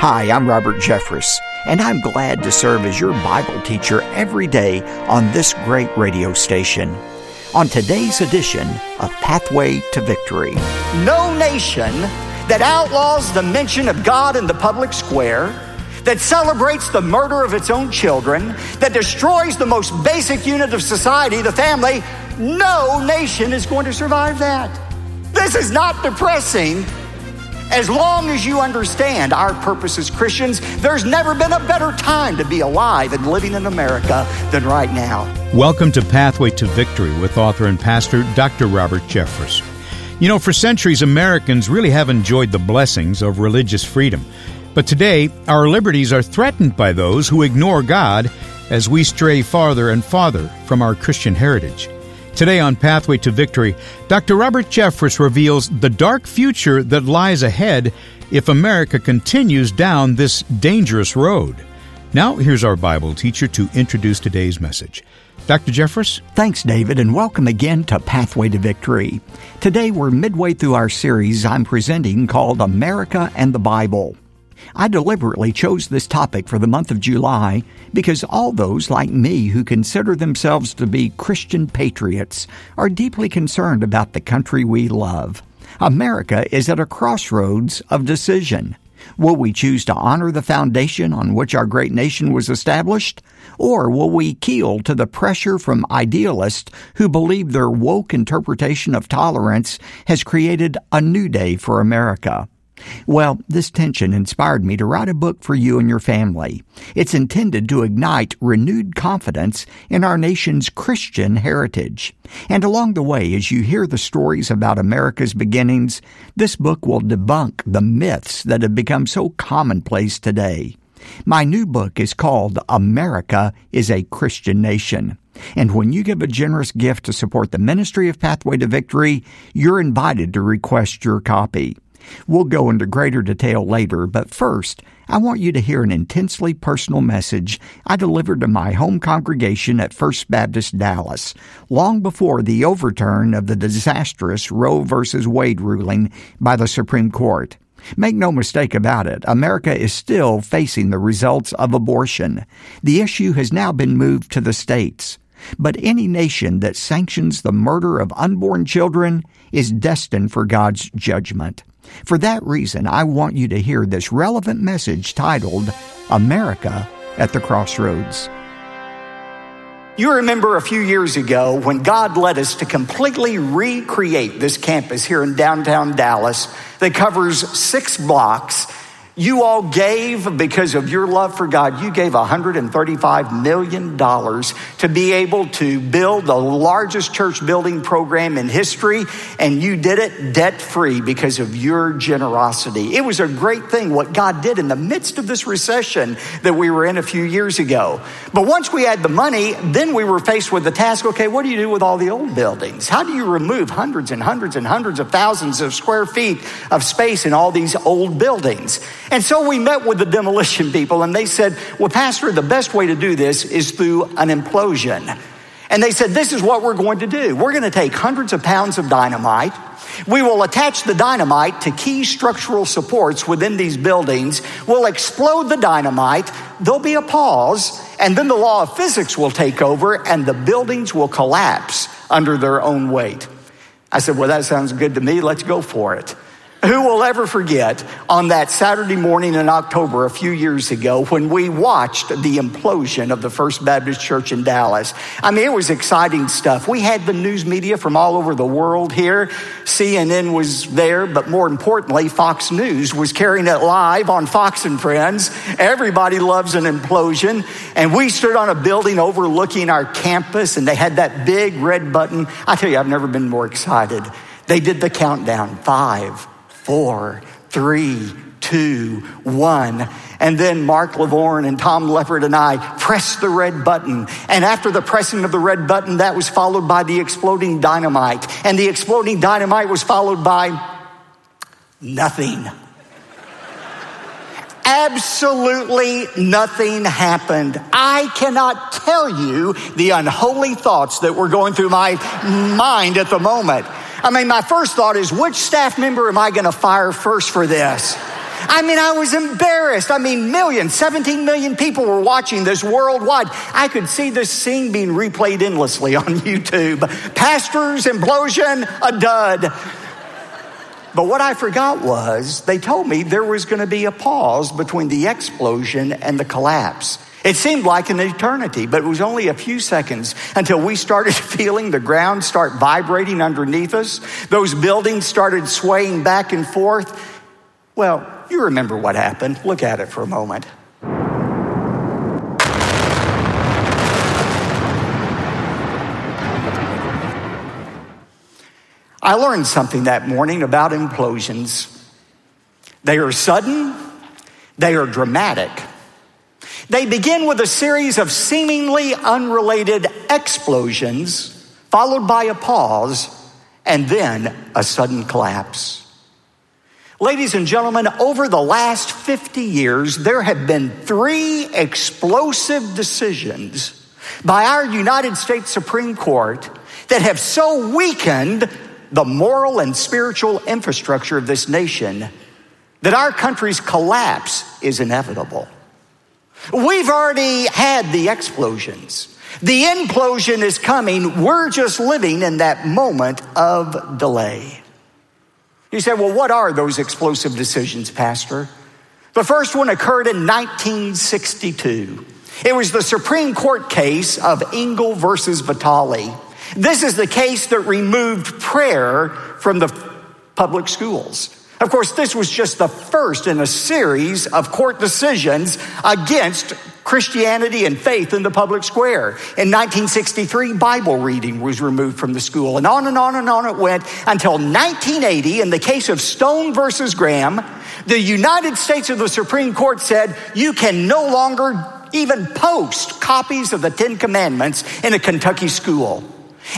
Hi, I'm Robert Jeffress, and I'm glad to serve as your Bible teacher every day on this great radio station. On today's edition of Pathway to Victory, no nation that outlaws the mention of God in the public square, that celebrates the murder of its own children, that destroys the most basic unit of society, the family, no nation is going to survive that. This is not depressing. As long as you understand our purpose as Christians, there's never been a better time to be alive and living in America than right now. Welcome to Pathway to Victory with author and pastor Dr. Robert Jeffress. You know, for centuries, Americans really have enjoyed the blessings of religious freedom. But today, our liberties are threatened by those who ignore God as we stray farther and farther from our Christian heritage. Today on Pathway to Victory, Dr. Robert Jeffress reveals the dark future that lies ahead if America continues down this dangerous road. Now, here's our Bible teacher to introduce today's message. Dr. Jeffress? Thanks, David, and welcome again to Pathway to Victory. Today, we're midway through our series I'm presenting called America and the Bible. I deliberately chose this topic for the month of July because all those like me who consider themselves to be Christian patriots are deeply concerned about the country we love. America is at a crossroads of decision. Will we choose to honor the foundation on which our great nation was established? Or will we keel to the pressure from idealists who believe their woke interpretation of tolerance has created a new day for America? Well, this tension inspired me to write a book for you and your family. It's intended to ignite renewed confidence in our nation's Christian heritage. And along the way, as you hear the stories about America's beginnings, this book will debunk the myths that have become so commonplace today. My new book is called America is a Christian Nation. And when you give a generous gift to support the ministry of Pathway to Victory, you're invited to request your copy. We'll go into greater detail later, but first, I want you to hear an intensely personal message I delivered to my home congregation at First Baptist Dallas, long before the overturn of the disastrous Roe v. Wade ruling by the Supreme Court. Make no mistake about it, America is still facing the results of abortion. The issue has now been moved to the states. But any nation that sanctions the murder of unborn children is destined for God's judgment. For that reason, I want you to hear this relevant message titled America at the Crossroads. You remember a few years ago when God led us to completely recreate this campus here in downtown Dallas that covers six blocks you all gave because of your love for God. You gave $135 million to be able to build the largest church building program in history, and you did it debt free because of your generosity. It was a great thing what God did in the midst of this recession that we were in a few years ago. But once we had the money, then we were faced with the task okay, what do you do with all the old buildings? How do you remove hundreds and hundreds and hundreds of thousands of square feet of space in all these old buildings? And so we met with the demolition people and they said, Well, Pastor, the best way to do this is through an implosion. And they said, This is what we're going to do. We're going to take hundreds of pounds of dynamite. We will attach the dynamite to key structural supports within these buildings. We'll explode the dynamite. There'll be a pause, and then the law of physics will take over, and the buildings will collapse under their own weight. I said, Well, that sounds good to me. Let's go for it. Who will ever forget on that Saturday morning in October a few years ago when we watched the implosion of the First Baptist Church in Dallas? I mean, it was exciting stuff. We had the news media from all over the world here. CNN was there, but more importantly, Fox News was carrying it live on Fox and Friends. Everybody loves an implosion. And we stood on a building overlooking our campus and they had that big red button. I tell you, I've never been more excited. They did the countdown five, four, three, two, one. And then Mark Lavorne and Tom Leppard and I pressed the red button. And after the pressing of the red button, that was followed by the exploding dynamite. And the exploding dynamite was followed by nothing. Absolutely nothing happened. I cannot tell you the unholy thoughts that were going through my mind at the moment. I mean, my first thought is which staff member am I going to fire first for this? I mean, I was embarrassed. I mean, millions, 17 million people were watching this worldwide. I could see this scene being replayed endlessly on YouTube. Pastors, implosion, a dud. But what I forgot was they told me there was going to be a pause between the explosion and the collapse. It seemed like an eternity, but it was only a few seconds until we started feeling the ground start vibrating underneath us. Those buildings started swaying back and forth. Well, you remember what happened. Look at it for a moment. I learned something that morning about implosions. They are sudden, they are dramatic. They begin with a series of seemingly unrelated explosions, followed by a pause, and then a sudden collapse. Ladies and gentlemen, over the last 50 years, there have been three explosive decisions by our United States Supreme Court that have so weakened the moral and spiritual infrastructure of this nation that our country's collapse is inevitable. We've already had the explosions. The implosion is coming. We're just living in that moment of delay. You say, well, what are those explosive decisions, Pastor? The first one occurred in 1962. It was the Supreme Court case of Engel versus Vitale. This is the case that removed prayer from the public schools. Of course, this was just the first in a series of court decisions against Christianity and faith in the public square. In 1963, Bible reading was removed from the school, and on and on and on it went until 1980. In the case of Stone versus Graham, the United States of the Supreme Court said you can no longer even post copies of the Ten Commandments in a Kentucky school.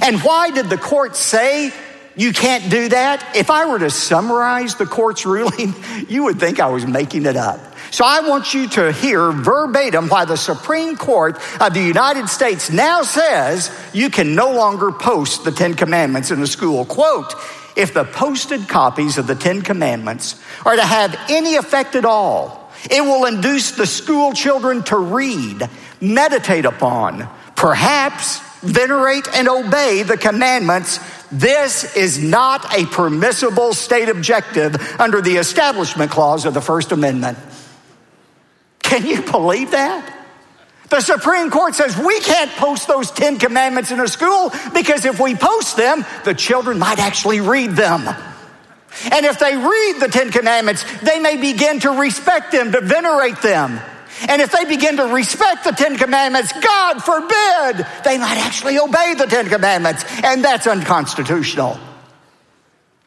And why did the court say you can't do that? If I were to summarize the court's ruling, you would think I was making it up. So I want you to hear verbatim why the Supreme Court of the United States now says you can no longer post the Ten Commandments in a school. Quote, if the posted copies of the Ten Commandments are to have any effect at all, it will induce the school children to read, meditate upon, perhaps venerate and obey the commandments, this is not a permissible state objective under the Establishment Clause of the First Amendment. Can you believe that? The Supreme Court says we can't post those Ten Commandments in a school because if we post them, the children might actually read them. And if they read the Ten Commandments, they may begin to respect them, to venerate them. And if they begin to respect the Ten Commandments, God forbid, they might actually obey the Ten Commandments, and that's unconstitutional.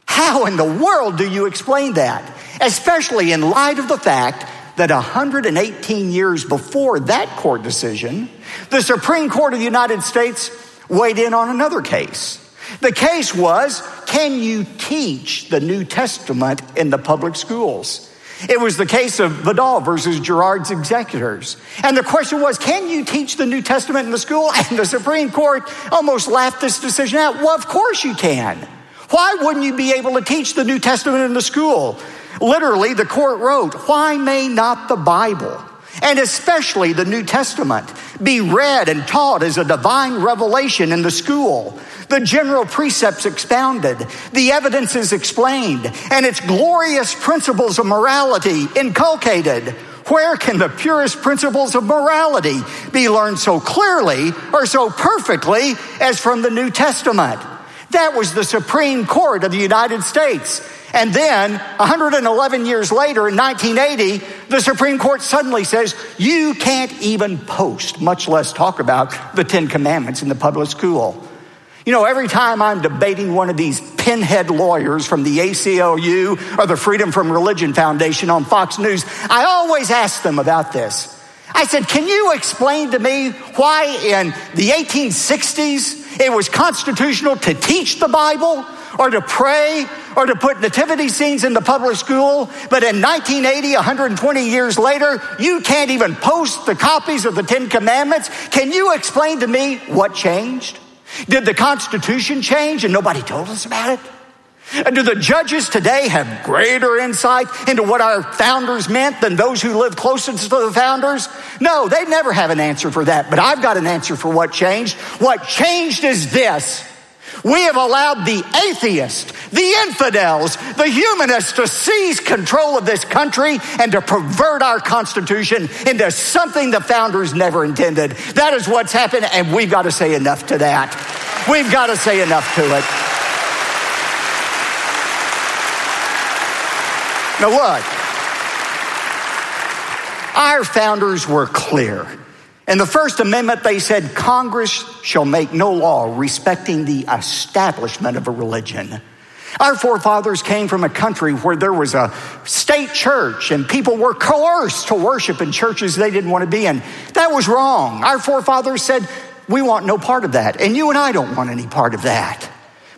How in the world do you explain that? Especially in light of the fact that 118 years before that court decision, the Supreme Court of the United States weighed in on another case. The case was can you teach the New Testament in the public schools? It was the case of Vidal versus Girard's executors. And the question was, can you teach the New Testament in the school? And the Supreme Court almost laughed this decision out. Well, of course you can. Why wouldn't you be able to teach the New Testament in the school? Literally, the court wrote, Why may not the Bible, and especially the New Testament, be read and taught as a divine revelation in the school? The general precepts expounded, the evidences explained, and its glorious principles of morality inculcated. Where can the purest principles of morality be learned so clearly or so perfectly as from the New Testament? That was the Supreme Court of the United States. And then, 111 years later, in 1980, the Supreme Court suddenly says, you can't even post, much less talk about the Ten Commandments in the public school. You know, every time I'm debating one of these pinhead lawyers from the ACLU or the Freedom from Religion Foundation on Fox News, I always ask them about this. I said, Can you explain to me why in the 1860s it was constitutional to teach the Bible or to pray or to put nativity scenes in the public school, but in 1980, 120 years later, you can't even post the copies of the Ten Commandments? Can you explain to me what changed? Did the Constitution change and nobody told us about it? And do the judges today have greater insight into what our founders meant than those who lived closest to the founders? No, they never have an answer for that, but I've got an answer for what changed. What changed is this. We have allowed the atheists, the infidels, the humanists to seize control of this country and to pervert our Constitution into something the founders never intended. That is what's happened, and we've got to say enough to that. We've got to say enough to it. Now, look, our founders were clear. In the First Amendment, they said Congress shall make no law respecting the establishment of a religion. Our forefathers came from a country where there was a state church and people were coerced to worship in churches they didn't want to be in. That was wrong. Our forefathers said, We want no part of that, and you and I don't want any part of that.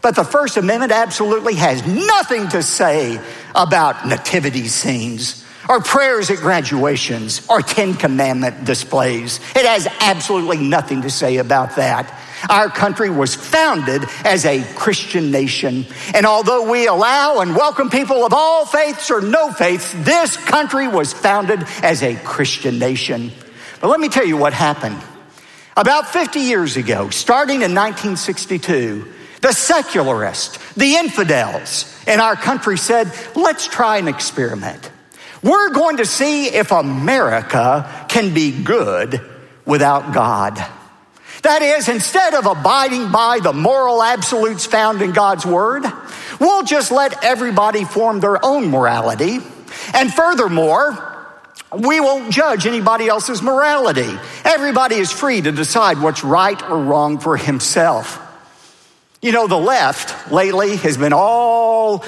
But the First Amendment absolutely has nothing to say about nativity scenes or prayers at graduations or Ten Commandment displays. It has absolutely nothing to say about that. Our country was founded as a Christian nation. And although we allow and welcome people of all faiths or no faiths, this country was founded as a Christian nation. But let me tell you what happened. About 50 years ago, starting in 1962, the secularists, the infidels in our country said, let's try an experiment. We're going to see if America can be good without God. That is, instead of abiding by the moral absolutes found in God's Word, we'll just let everybody form their own morality. And furthermore, we won't judge anybody else's morality. Everybody is free to decide what's right or wrong for himself. You know, the left lately has been all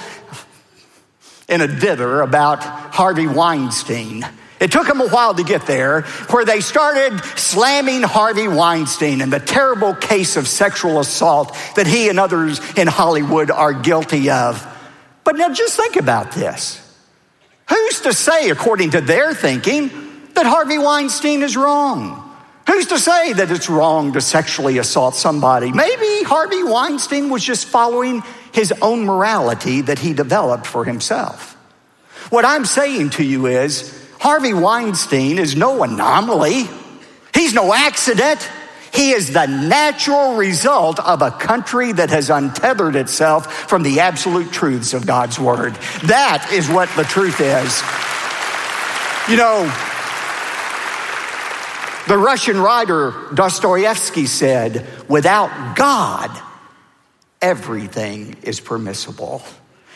in a dither about Harvey Weinstein. It took them a while to get there, where they started slamming Harvey Weinstein and the terrible case of sexual assault that he and others in Hollywood are guilty of. But now just think about this. Who's to say, according to their thinking, that Harvey Weinstein is wrong? Who's to say that it's wrong to sexually assault somebody? Maybe Harvey Weinstein was just following his own morality that he developed for himself. What I'm saying to you is Harvey Weinstein is no anomaly, he's no accident. He is the natural result of a country that has untethered itself from the absolute truths of God's word. That is what the truth is. You know, the Russian writer Dostoevsky said, without God, everything is permissible.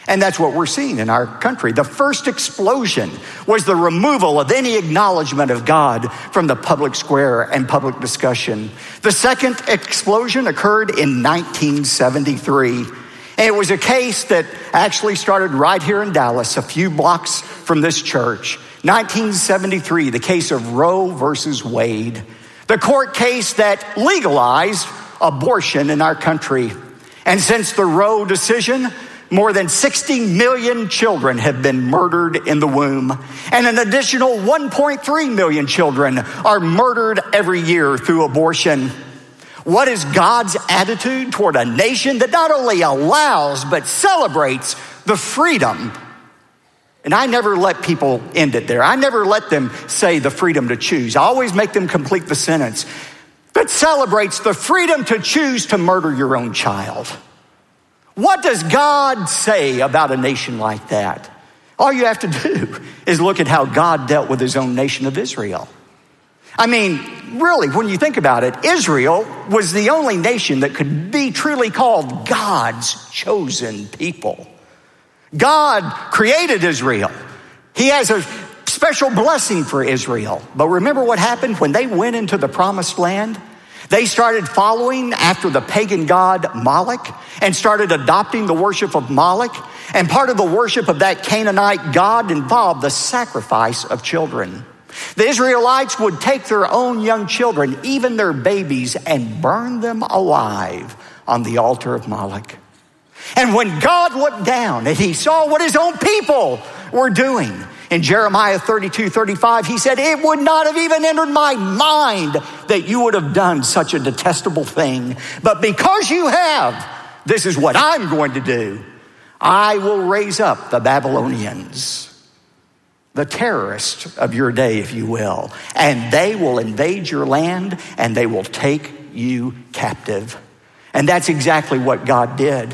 And that's what we're seeing in our country. The first explosion was the removal of any acknowledgement of God from the public square and public discussion. The second explosion occurred in 1973. And it was a case that actually started right here in Dallas, a few blocks from this church. 1973, the case of Roe versus Wade, the court case that legalized abortion in our country. And since the Roe decision, more than 60 million children have been murdered in the womb, and an additional 1.3 million children are murdered every year through abortion. What is God's attitude toward a nation that not only allows but celebrates the freedom? And I never let people end it there. I never let them say the freedom to choose. I always make them complete the sentence that celebrates the freedom to choose to murder your own child. What does God say about a nation like that? All you have to do is look at how God dealt with his own nation of Israel. I mean, really, when you think about it, Israel was the only nation that could be truly called God's chosen people. God created Israel. He has a special blessing for Israel. But remember what happened when they went into the promised land? They started following after the pagan god Moloch and started adopting the worship of Moloch. And part of the worship of that Canaanite god involved the sacrifice of children. The Israelites would take their own young children, even their babies, and burn them alive on the altar of Moloch. And when God looked down and he saw what his own people were doing, in Jeremiah 32 35, he said, It would not have even entered my mind that you would have done such a detestable thing. But because you have, this is what I'm going to do. I will raise up the Babylonians, the terrorists of your day, if you will, and they will invade your land and they will take you captive. And that's exactly what God did.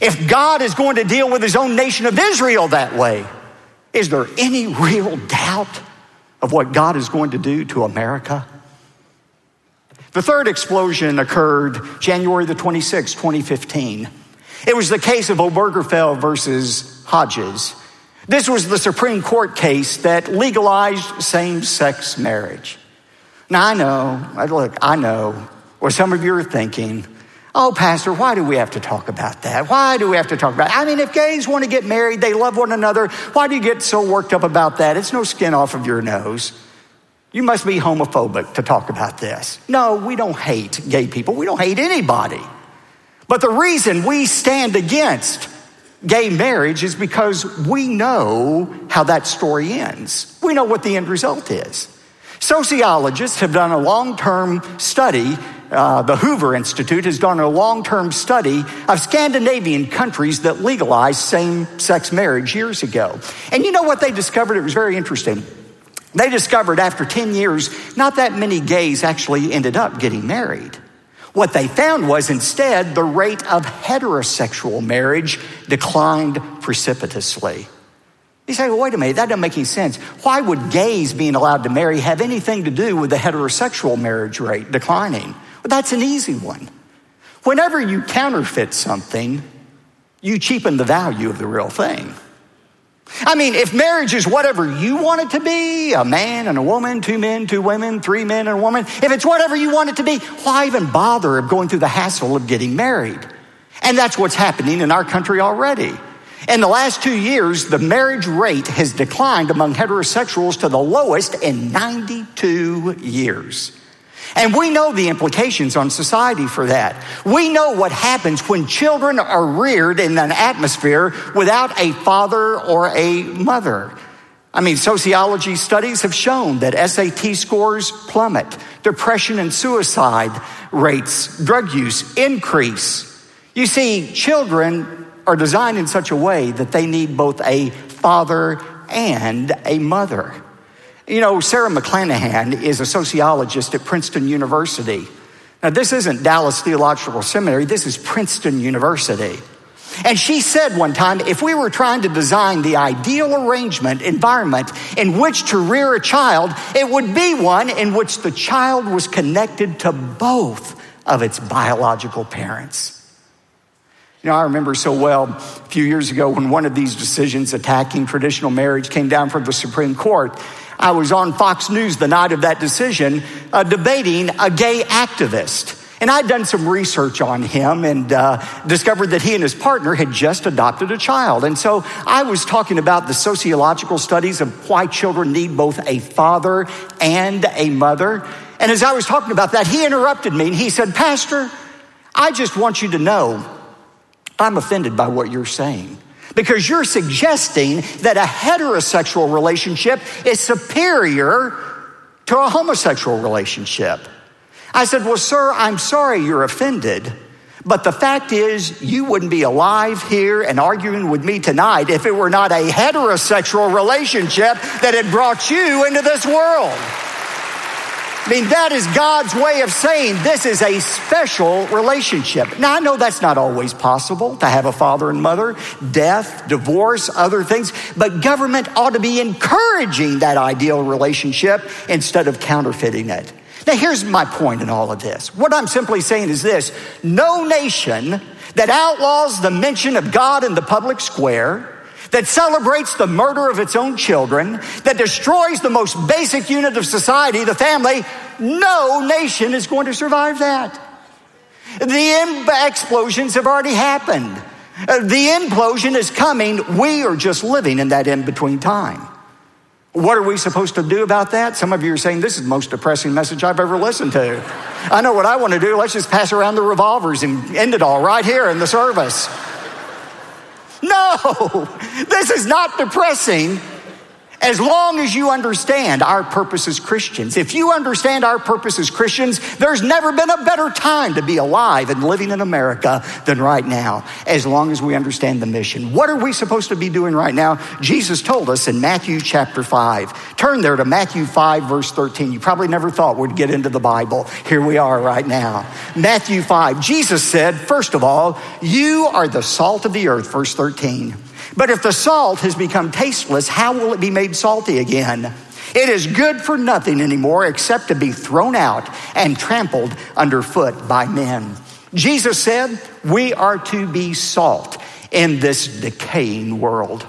If God is going to deal with his own nation of Israel that way, is there any real doubt of what God is going to do to America? The third explosion occurred January the 26th, 2015. It was the case of Obergefell versus Hodges. This was the Supreme Court case that legalized same sex marriage. Now, I know, look, I know what some of you are thinking. Oh, Pastor, why do we have to talk about that? Why do we have to talk about it? I mean, if gays want to get married, they love one another, why do you get so worked up about that? It's no skin off of your nose. You must be homophobic to talk about this. No, we don't hate gay people. We don't hate anybody. But the reason we stand against gay marriage is because we know how that story ends. We know what the end result is. Sociologists have done a long term study uh, the Hoover Institute has done a long term study of Scandinavian countries that legalized same sex marriage years ago. And you know what they discovered? It was very interesting. They discovered after 10 years, not that many gays actually ended up getting married. What they found was instead the rate of heterosexual marriage declined precipitously. You say, well, wait a minute, that doesn't make any sense. Why would gays being allowed to marry have anything to do with the heterosexual marriage rate declining? That's an easy one. Whenever you counterfeit something, you cheapen the value of the real thing. I mean, if marriage is whatever you want it to be a man and a woman, two men, two women, three men and a woman if it's whatever you want it to be, why even bother of going through the hassle of getting married? And that's what's happening in our country already. In the last two years, the marriage rate has declined among heterosexuals to the lowest in 92 years. And we know the implications on society for that. We know what happens when children are reared in an atmosphere without a father or a mother. I mean, sociology studies have shown that SAT scores plummet, depression and suicide rates, drug use increase. You see, children are designed in such a way that they need both a father and a mother. You know, Sara McLanahan is a sociologist at Princeton University. Now, this isn't Dallas Theological Seminary, this is Princeton University. And she said one time if we were trying to design the ideal arrangement, environment in which to rear a child, it would be one in which the child was connected to both of its biological parents. You know, I remember so well a few years ago when one of these decisions attacking traditional marriage came down from the Supreme Court. I was on Fox News the night of that decision uh, debating a gay activist. And I'd done some research on him and uh, discovered that he and his partner had just adopted a child. And so I was talking about the sociological studies of why children need both a father and a mother. And as I was talking about that, he interrupted me and he said, Pastor, I just want you to know I'm offended by what you're saying because you're suggesting that a heterosexual relationship is superior to a homosexual relationship. I said, Well, sir, I'm sorry you're offended. But the fact is, you wouldn't be alive here and arguing with me tonight if it were not a heterosexual relationship that had brought you into this world. I mean, that is God's way of saying this is a special relationship. Now, I know that's not always possible to have a father and mother, death, divorce, other things, but government ought to be encouraging that ideal relationship instead of counterfeiting it. Now, here's my point in all of this. What I'm simply saying is this no nation that outlaws the mention of God in the public square that celebrates the murder of its own children, that destroys the most basic unit of society, the family, no nation is going to survive that. The explosions have already happened. Uh, the implosion is coming. We are just living in that in between time. What are we supposed to do about that? Some of you are saying this is the most depressing message I've ever listened to. I know what I want to do. Let's just pass around the revolvers and end it all right here in the service. No, this is not depressing. As long as you understand our purpose as Christians, if you understand our purpose as Christians, there's never been a better time to be alive and living in America than right now, as long as we understand the mission. What are we supposed to be doing right now? Jesus told us in Matthew chapter 5. Turn there to Matthew 5, verse 13. You probably never thought we'd get into the Bible. Here we are right now. Matthew 5. Jesus said, first of all, you are the salt of the earth, verse 13. But if the salt has become tasteless, how will it be made salty again? It is good for nothing anymore except to be thrown out and trampled underfoot by men. Jesus said, We are to be salt in this decaying world.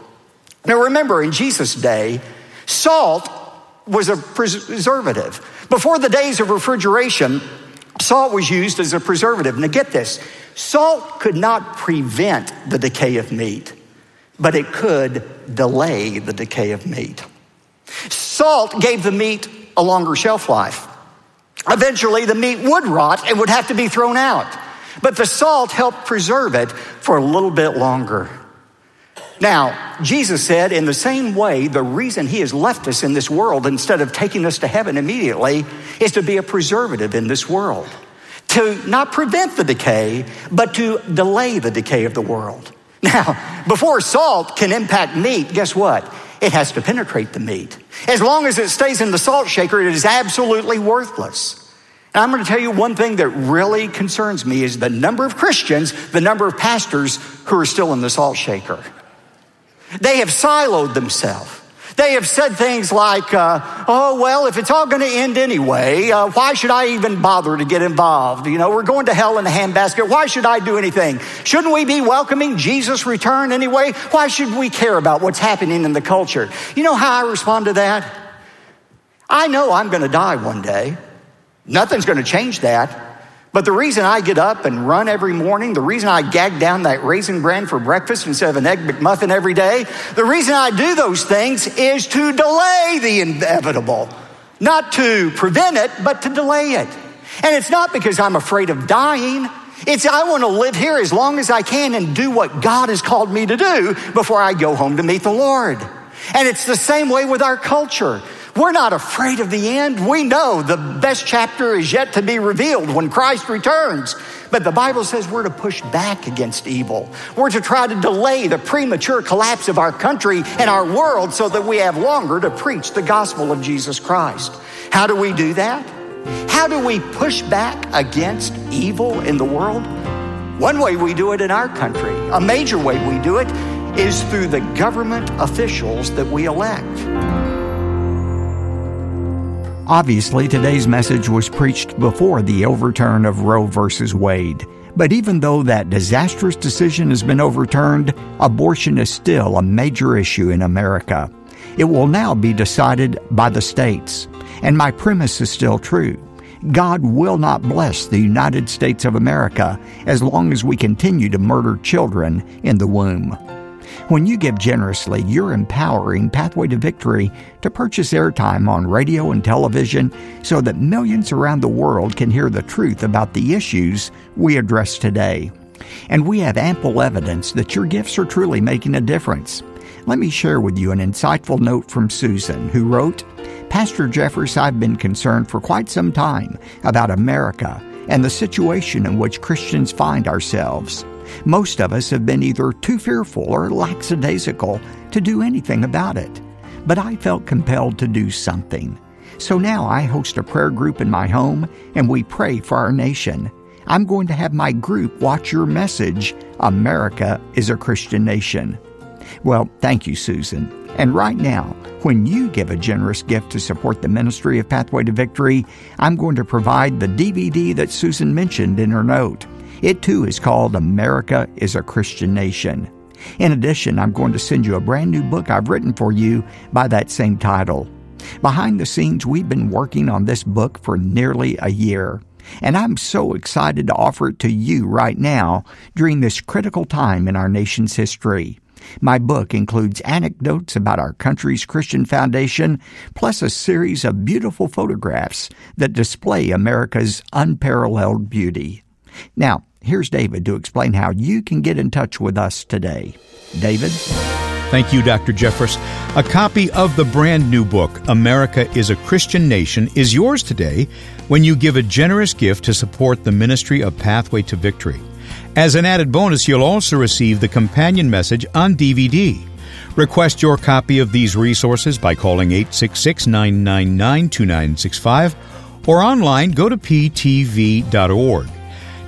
Now remember, in Jesus' day, salt was a preservative. Before the days of refrigeration, salt was used as a preservative. Now get this salt could not prevent the decay of meat but it could delay the decay of meat. Salt gave the meat a longer shelf life. Eventually, the meat would rot and would have to be thrown out, but the salt helped preserve it for a little bit longer. Now, Jesus said, in the same way, the reason He has left us in this world instead of taking us to heaven immediately is to be a preservative in this world. To not prevent the decay, but to delay the decay of the world. Now, before salt can impact meat, guess what? It has to penetrate the meat. As long as it stays in the salt shaker, it is absolutely worthless. And I'm going to tell you one thing that really concerns me is the number of Christians, the number of pastors who are still in the salt shaker. They have siloed themselves. They have said things like, uh, oh, well, if it's all going to end anyway, uh, why should I even bother to get involved? You know, we're going to hell in a handbasket. Why should I do anything? Shouldn't we be welcoming Jesus' return anyway? Why should we care about what's happening in the culture? You know how I respond to that? I know I'm going to die one day. Nothing's going to change that. But the reason I get up and run every morning, the reason I gag down that raisin bran for breakfast instead of an egg McMuffin every day, the reason I do those things is to delay the inevitable. Not to prevent it, but to delay it. And it's not because I'm afraid of dying. It's I want to live here as long as I can and do what God has called me to do before I go home to meet the Lord. And it's the same way with our culture. We're not afraid of the end. We know the best chapter is yet to be revealed when Christ returns. But the Bible says we're to push back against evil. We're to try to delay the premature collapse of our country and our world so that we have longer to preach the gospel of Jesus Christ. How do we do that? How do we push back against evil in the world? One way we do it in our country, a major way we do it, is through the government officials that we elect. Obviously, today's message was preached before the overturn of Roe v. Wade. But even though that disastrous decision has been overturned, abortion is still a major issue in America. It will now be decided by the states. And my premise is still true. God will not bless the United States of America as long as we continue to murder children in the womb. When you give generously, you're empowering Pathway to Victory to purchase airtime on radio and television so that millions around the world can hear the truth about the issues we address today. And we have ample evidence that your gifts are truly making a difference. Let me share with you an insightful note from Susan, who wrote, Pastor Jeffress, I've been concerned for quite some time about America and the situation in which Christians find ourselves. Most of us have been either too fearful or lackadaisical to do anything about it. But I felt compelled to do something. So now I host a prayer group in my home and we pray for our nation. I'm going to have my group watch your message America is a Christian nation. Well, thank you, Susan. And right now, when you give a generous gift to support the ministry of Pathway to Victory, I'm going to provide the DVD that Susan mentioned in her note. It too is called America is a Christian Nation. In addition, I'm going to send you a brand new book I've written for you by that same title. Behind the scenes, we've been working on this book for nearly a year. And I'm so excited to offer it to you right now during this critical time in our nation's history. My book includes anecdotes about our country's Christian foundation, plus a series of beautiful photographs that display America's unparalleled beauty. Now, here's David to explain how you can get in touch with us today. David? Thank you, Dr. Jeffress. A copy of the brand new book, America is a Christian Nation, is yours today when you give a generous gift to support the ministry of Pathway to Victory. As an added bonus, you'll also receive the companion message on DVD. Request your copy of these resources by calling 866 999 2965 or online go to ptv.org.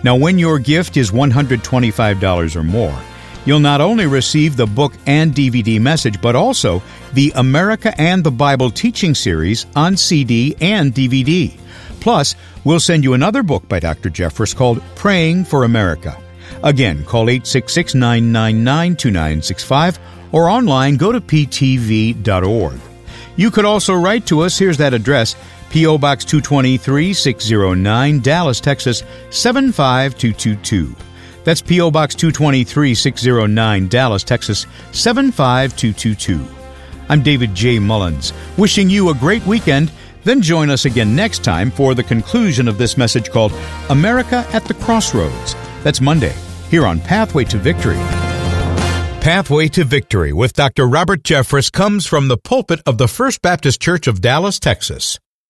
Now, when your gift is $125 or more, you'll not only receive the book and DVD message, but also the America and the Bible teaching series on CD and DVD. Plus, we'll send you another book by Dr. Jeffress called Praying for America. Again, call 866 999 2965 or online go to ptv.org. You could also write to us. Here's that address P.O. Box 223 609, Dallas, Texas 75222. That's P.O. Box 223 609, Dallas, Texas 75222. I'm David J. Mullins, wishing you a great weekend. Then join us again next time for the conclusion of this message called America at the Crossroads. That's Monday, here on Pathway to Victory. Pathway to Victory with Dr. Robert Jeffress comes from the pulpit of the First Baptist Church of Dallas, Texas.